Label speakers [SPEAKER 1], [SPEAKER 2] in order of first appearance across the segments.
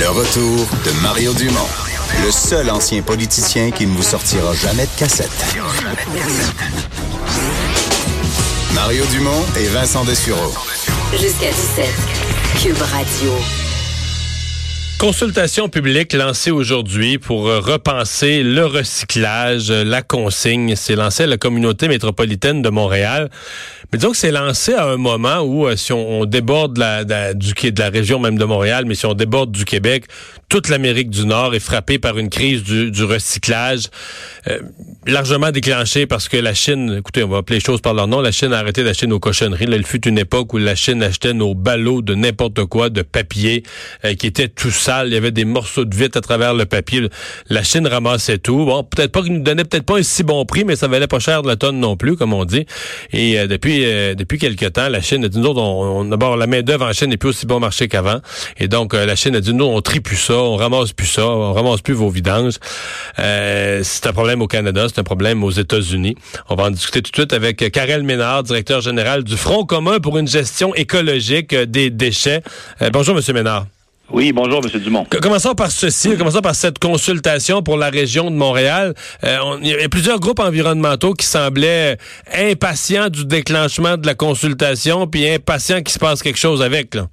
[SPEAKER 1] Le retour de Mario Dumont, le seul ancien politicien qui ne vous sortira jamais de cassette. Mario Dumont et Vincent Dessureau.
[SPEAKER 2] Jusqu'à 17. Cube Radio.
[SPEAKER 3] Consultation publique lancée aujourd'hui pour euh, repenser le recyclage, euh, la consigne. C'est lancé à la communauté métropolitaine de Montréal. Mais disons que c'est lancé à un moment où, euh, si on, déborde du, de la région même de Montréal, mais si on déborde du Québec, toute l'Amérique du Nord est frappée par une crise du, recyclage largement déclenchée parce que la Chine, écoutez, on va appeler les choses par leur nom, la Chine a arrêté d'acheter nos cochonneries. Là, fut une époque où la Chine achetait nos ballots de n'importe quoi, de papier, qui était tout ça il y avait des morceaux de vitre à travers le papier. La Chine ramassait tout. Bon, peut-être pas qu'ils nous donnait peut-être pas un si bon prix, mais ça valait pas cher de la tonne non plus, comme on dit. Et euh, depuis euh, depuis quelque temps, la Chine a dit nous autres, on, d'abord la main d'œuvre en Chine n'est plus aussi bon marché qu'avant. Et donc euh, la Chine a dit nous on trie plus ça, on ramasse plus ça, on ramasse plus vos vidanges. c'est un problème au Canada, c'est un problème aux États-Unis. On va en discuter tout de suite avec Karel Ménard, directeur général du Front commun pour une gestion écologique des déchets. bonjour, Monsieur Ménard.
[SPEAKER 4] Oui, bonjour, M. Dumont.
[SPEAKER 3] Commençons par ceci, commençons par cette consultation pour la région de Montréal. Euh, il y avait plusieurs groupes environnementaux qui semblaient impatients du déclenchement de la consultation, puis impatients qu'il se passe quelque chose avec. Là.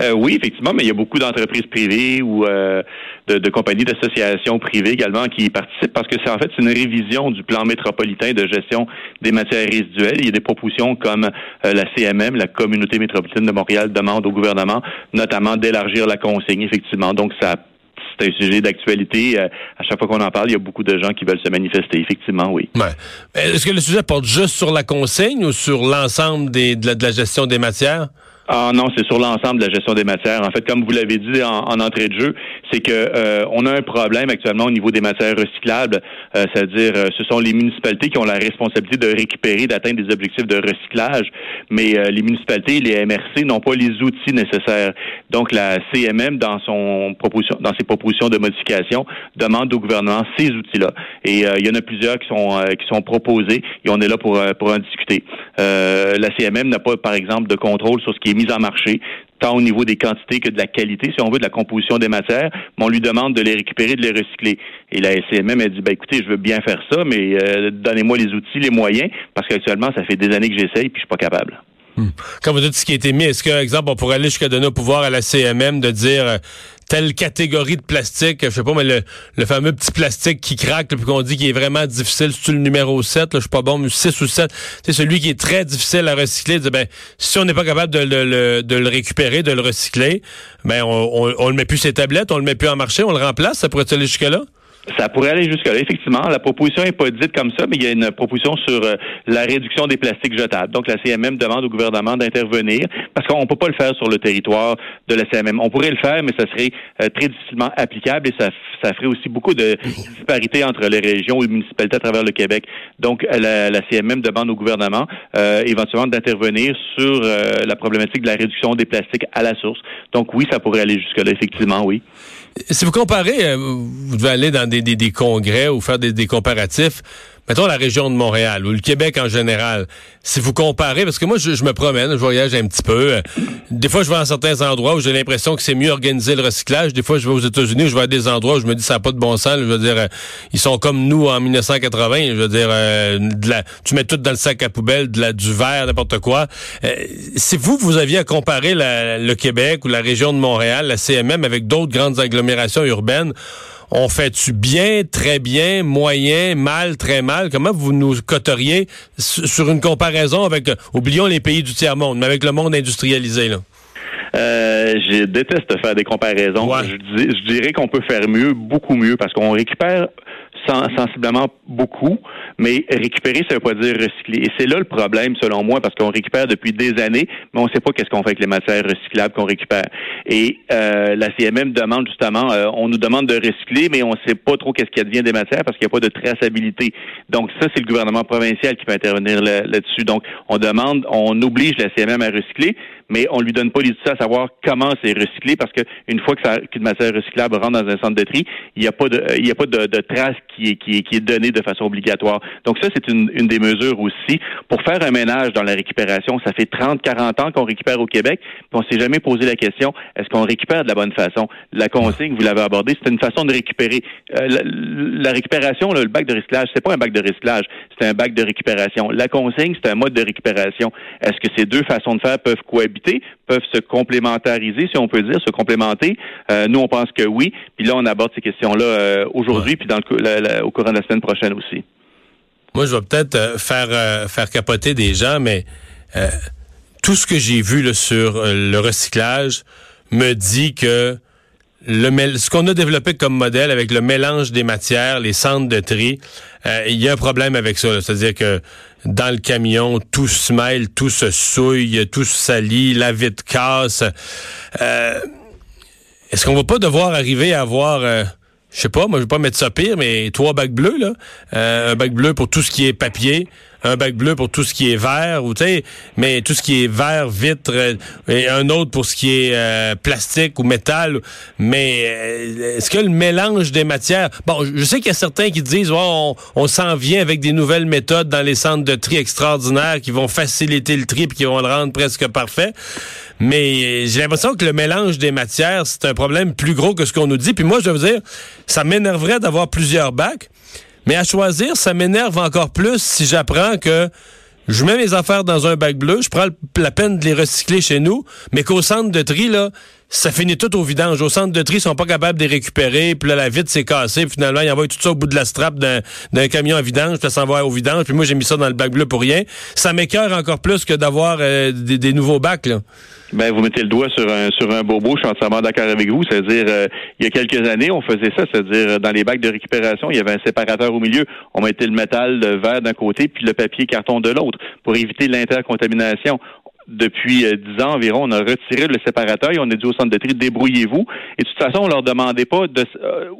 [SPEAKER 4] Euh, oui, effectivement, mais il y a beaucoup d'entreprises privées ou euh, de, de, compagnies d'associations privées également qui y participent parce que c'est en fait une révision du plan métropolitain de gestion des matières résiduelles. Il y a des propositions comme euh, la CMM, la Communauté métropolitaine de Montréal, demande au gouvernement notamment d'élargir la consigne, effectivement. Donc, ça c'est un sujet d'actualité. à chaque fois qu'on en parle, il y a beaucoup de gens qui veulent se manifester. Effectivement, oui.
[SPEAKER 3] Ouais. Est-ce que le sujet porte juste sur la consigne ou sur l'ensemble de, de la gestion des matières?
[SPEAKER 4] Ah non, c'est sur l'ensemble de la gestion des matières. En fait, comme vous l'avez dit en, entrée de jeu, c'est que euh, on a un problème actuellement au niveau des matières recyclables, euh, c'est-à-dire euh, ce sont les municipalités qui ont la responsabilité de récupérer, d'atteindre des objectifs de recyclage, mais les municipalités, les MRC n'ont pas les outils nécessaires. Donc la CMM dans son proposition, dans ses propositions de modification, demande au gouvernement ces outils-là. Et il y en a plusieurs qui sont qui sont proposés et on est là pour pour en discuter. la CMM n'a pas, par exemple, de contrôle sur ce qui est mise en marché, tant au niveau des quantités que de la qualité, si on veut, de la composition des matières, mais on lui demande de les récupérer, de les recycler. Et la SCMM a dit, ben écoutez, je veux bien faire ça, mais euh, donnez-moi les outils, les moyens, parce qu'actuellement, ça fait des années que j'essaye, puis je suis pas capable.
[SPEAKER 3] Hmm. Quand vous dites ce qui a été mis, est-ce que, exemple, on pourrait aller jusqu'à donner au pouvoir à la CMM de dire euh, telle catégorie de plastique, je sais pas, mais le, fameux petit plastique qui craque, puis qu'on dit qu'il est vraiment difficile, c'est le numéro 7, là, je suis pas bon, mais 6 ou 7, c'est celui qui est très difficile à recycler, ben, si on n'est pas capable de le, de le récupérer, de le recycler, ben on, on, le met plus ses tablettes, on le met plus en marché, on le remplace, ça pourrait aller jusque-là?
[SPEAKER 4] Ça pourrait aller jusque-là, effectivement. La proposition n'est pas dite comme ça, mais il y a une proposition sur euh, la réduction des plastiques jetables. Donc, la CMM demande au gouvernement d'intervenir parce qu'on ne peut pas le faire sur le territoire de la CMM. On pourrait le faire, mais ça serait euh, très difficilement applicable et ça, ça ferait aussi beaucoup de disparités entre les régions ou les municipalités à travers le Québec. Donc, la, CMM demande au gouvernement euh, éventuellement d'intervenir sur la problématique de la réduction des plastiques à la source. Donc, oui, ça pourrait aller jusque-là, effectivement, oui.
[SPEAKER 3] Si vous comparez, vous devez aller dans des, des, congrès ou faire des, des comparatifs. Mettons la région de Montréal ou le Québec en général, si vous comparez, parce que moi je, me promène, je voyage un petit peu, euh, des fois je vais à certains endroits où j'ai l'impression que c'est mieux organisé le recyclage, des fois je vais aux États-Unis, je vais à des endroits où je me dis ça n'a pas de bon sens, je veux dire, euh, ils sont comme nous en 1980, je veux dire, euh, de la, tu mets tout dans le sac à poubelle, de la, du verre, n'importe quoi. si vous, vous aviez à comparer le Québec ou la région de Montréal, la CMM avec d'autres grandes agglomérations urbaines, on fait-tu bien, très bien, moyen, mal, très mal? Comment vous nous coteriez sur une comparaison avec, euh, oublions les pays du tiers-monde, mais avec le monde industrialisé, là?
[SPEAKER 4] Euh, je déteste faire des comparaisons. je dirais qu'on peut faire mieux, beaucoup mieux, parce qu'on récupère sensiblement beaucoup, mais récupérer, ça veut pas dire recycler. Et c'est là le problème, selon moi, parce qu'on récupère depuis des années, mais on ne sait pas qu'est-ce qu'on fait avec les matières recyclables qu'on récupère. Et euh, la CMM demande justement, euh, on nous demande de recycler, mais on ne sait pas trop qu'est-ce qui advient des matières parce qu'il n'y a pas de traçabilité. Donc ça, c'est le gouvernement provincial qui peut intervenir là-dessus. Donc on demande, on oblige la CMM à recycler, mais on lui donne pas les outils à savoir comment c'est recyclé parce qu'une fois que qu'une matière recyclable rentre dans un centre de tri, il n'y a pas de il y a pas de, trace qui est, qui est qui est donnée de façon obligatoire. Donc ça c'est une, une des mesures aussi pour faire un ménage dans la récupération. Ça fait 30 40 ans qu'on récupère au Québec, puis on s'est jamais posé la question est-ce qu'on récupère de la bonne façon? La consigne, vous l'avez abordé, c'est une façon de récupérer euh, la, récupération le bac de recyclage, c'est pas un bac de recyclage, c'est un bac de récupération. La consigne, c'est un mode de récupération. Est-ce que ces deux façons de faire peuvent cohabiter, peuvent se complémentariser, si on peut dire, se complémenter? Euh, nous, on pense que oui. Puis là, on aborde ces questions-là euh, aujourd'hui, puis dans le, au courant de la semaine prochaine aussi.
[SPEAKER 3] Moi, je vais peut-être euh, faire faire capoter des gens, mais tout ce que j'ai vu là, sur le recyclage me dit que le, ce qu'on a développé comme modèle avec le mélange des matières, les centres de tri, euh, il y a un problème avec ça. C'est-à-dire que dans le camion, tout se mêle, tout se souille, tout se salit, la vitre casse. Euh, est-ce qu'on va pas devoir arriver à avoir... Euh, je sais pas, moi je vais pas mettre ça pire, mais trois bacs bleus, là. un bac bleu pour tout ce qui est papier, un bac bleu pour tout ce qui est vert, ou tu sais, mais tout ce qui est vert, vitre, euh, et un autre pour ce qui est euh, plastique ou métal. Mais euh, est-ce que le mélange des matières... Bon, je sais qu'il y a certains qui disent, oh, on, s'en vient avec des nouvelles méthodes dans les centres de tri extraordinaires qui vont faciliter le tri et qui vont le rendre presque parfait. Mais j'ai l'impression que le mélange des matières, c'est un problème plus gros que ce qu'on nous dit. Puis moi, je veux dire, ça m'énerverait d'avoir plusieurs bacs. Mais à choisir, ça m'énerve encore plus si j'apprends que je mets mes affaires dans un bac bleu, je prends la peine de les recycler chez nous, mais qu'au centre de tri, là, ça finit tout au vidange. Au centre de tri, ils sont pas capables de les récupérer, puis là, la vitre s'est cassée, finalement, ils envoient tout ça au bout de la strap d'un camion à vidange, puis ça s'envoie au vidange, puis moi, j'ai mis ça dans le bac bleu pour rien. Ça m'écœure encore plus que d'avoir euh, des, nouveaux bacs, là.
[SPEAKER 4] Ben, vous mettez le doigt sur un sur un bobo, je suis entièrement d'accord avec vous. C'est-à-dire, euh, il y a quelques années, on faisait ça, c'est-à-dire euh, dans les bacs de récupération, il y avait un séparateur au milieu. On mettait le métal le verre d'un côté, puis le papier carton de l'autre, pour éviter l'intercontamination depuis euh, dix ans environ, on a retiré le séparateur et on a dit au centre de tri, débrouillez-vous. Et de toute façon, on leur demandait pas de,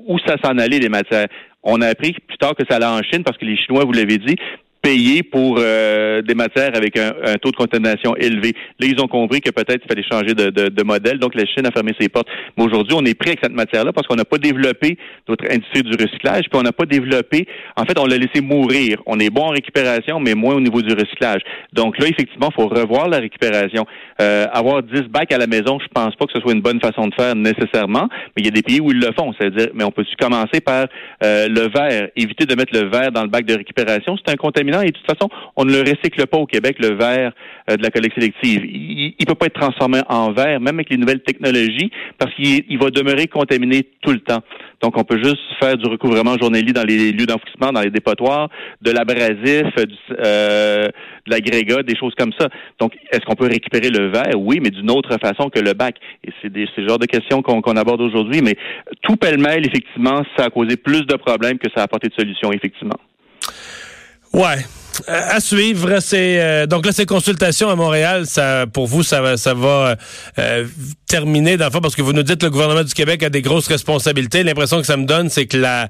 [SPEAKER 4] où ça s'en allait, les matières. On a appris plus tard que ça allait en Chine parce que les Chinois, vous l'avez dit, payer pour euh, des matières avec un, taux de contamination élevé. Là, ils ont compris que peut-être il fallait changer de, de, de, modèle, donc la Chine a fermé ses portes. Mais aujourd'hui, on est prêt avec cette matière-là parce qu'on n'a pas développé notre industrie du recyclage, puis on n'a pas développé, en fait, on l'a laissé mourir. On est bon en récupération, mais moins au niveau du recyclage. Donc là, effectivement, il faut revoir la récupération. Euh, avoir 10 bacs à la maison, je pense pas que ce soit une bonne façon de faire nécessairement, mais il y a des pays où ils le font. C'est-à-dire, mais on peut commencer par euh, le verre, éviter de mettre le verre dans le bac de récupération. C'est un contaminant et de toute façon, on ne le recycle pas au Québec, le verre euh, de la collecte sélective. Il ne peut pas être transformé en verre, même avec les nouvelles technologies, parce qu'il va demeurer contaminé tout le temps. Donc, on peut juste faire du recouvrement journalier dans les lieux d'enfouissement, dans les dépotoirs, de l'abrasif, euh, de l'agrégat, des choses comme ça. Donc, est-ce qu'on peut récupérer le verre? Oui, mais d'une autre façon que le bac. Et c'est ce genre de questions qu'on aborde aujourd'hui. Mais tout pêle-mêle, effectivement, ça a causé plus de problèmes que ça a apporté de solutions, effectivement.
[SPEAKER 3] Ouais. Euh, à suivre, c'est euh, donc là ces consultations à Montréal, ça pour vous ça va ça va euh, terminer dans fond parce que vous nous dites le gouvernement du Québec a des grosses responsabilités. L'impression que ça me donne, c'est que la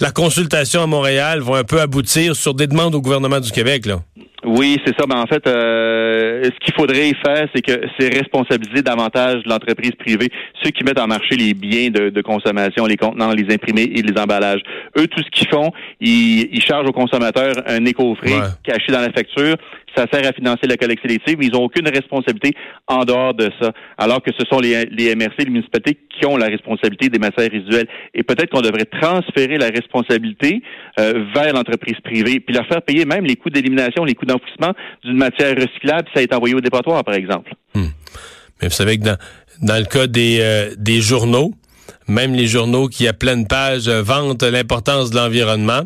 [SPEAKER 3] la consultation à Montréal va un peu aboutir sur des demandes au gouvernement du Québec là.
[SPEAKER 4] Oui, c'est ça. Ben, en fait, euh, ce qu'il faudrait faire, c'est que c'est responsabiliser davantage l'entreprise privée, ceux qui mettent en marché les biens de, consommation, les contenants, les imprimés et les emballages. Eux, tout ce qu'ils font, ils, ils chargent aux consommateurs un éco-frais caché dans la facture ça sert à financer la collecte sélective, mais ils n'ont aucune responsabilité en dehors de ça. Alors que ce sont les, MRC, les municipalités, qui ont la responsabilité des matières résiduelles. Et peut-être qu'on devrait transférer la responsabilité euh, vers l'entreprise privée, puis leur faire payer même les coûts d'élimination, les coûts d'enfouissement d'une matière recyclable ça est envoyé au dépotoir, par exemple.
[SPEAKER 3] Hmm. Mais vous savez que dans, dans le cas des, euh, des journaux, même les journaux qui, à pleine page, vantent l'importance de l'environnement,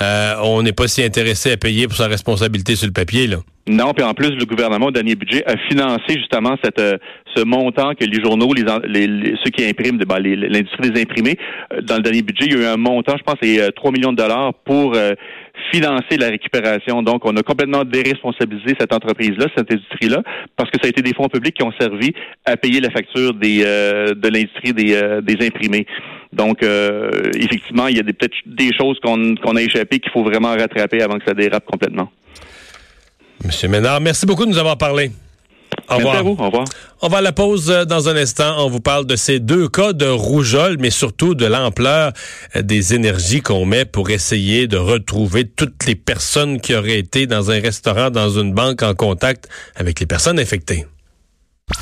[SPEAKER 3] euh, on n'est pas si intéressé à payer pour sa responsabilité sur le papier. Là.
[SPEAKER 4] Non, puis en plus, le gouvernement, au dernier budget, a financé justement cette, euh, montant que les journaux, ceux qui impriment, ben, l'industrie des imprimés, euh, dans le dernier budget, il y a eu un montant, je pense, c'est 3 millions de dollars pour financer la récupération. Donc, on a complètement déresponsabilisé cette entreprise-là, cette industrie-là, parce que ça a été des fonds publics qui ont servi à payer la facture de l'industrie des, imprimés. Donc, effectivement, il y a peut-être des choses qu'on a échappé qu'il faut vraiment rattraper avant que ça dérape complètement.
[SPEAKER 3] Monsieur Ménard, merci beaucoup de nous avoir parlé. Au revoir.
[SPEAKER 4] Merci à vous. Au revoir.
[SPEAKER 3] On va à la pause euh, dans un instant. On vous parle de ces deux cas de rougeole, mais surtout de l'ampleur euh, des énergies qu'on met pour essayer de retrouver toutes les personnes qui auraient été dans un restaurant, dans une banque en contact avec les personnes infectées.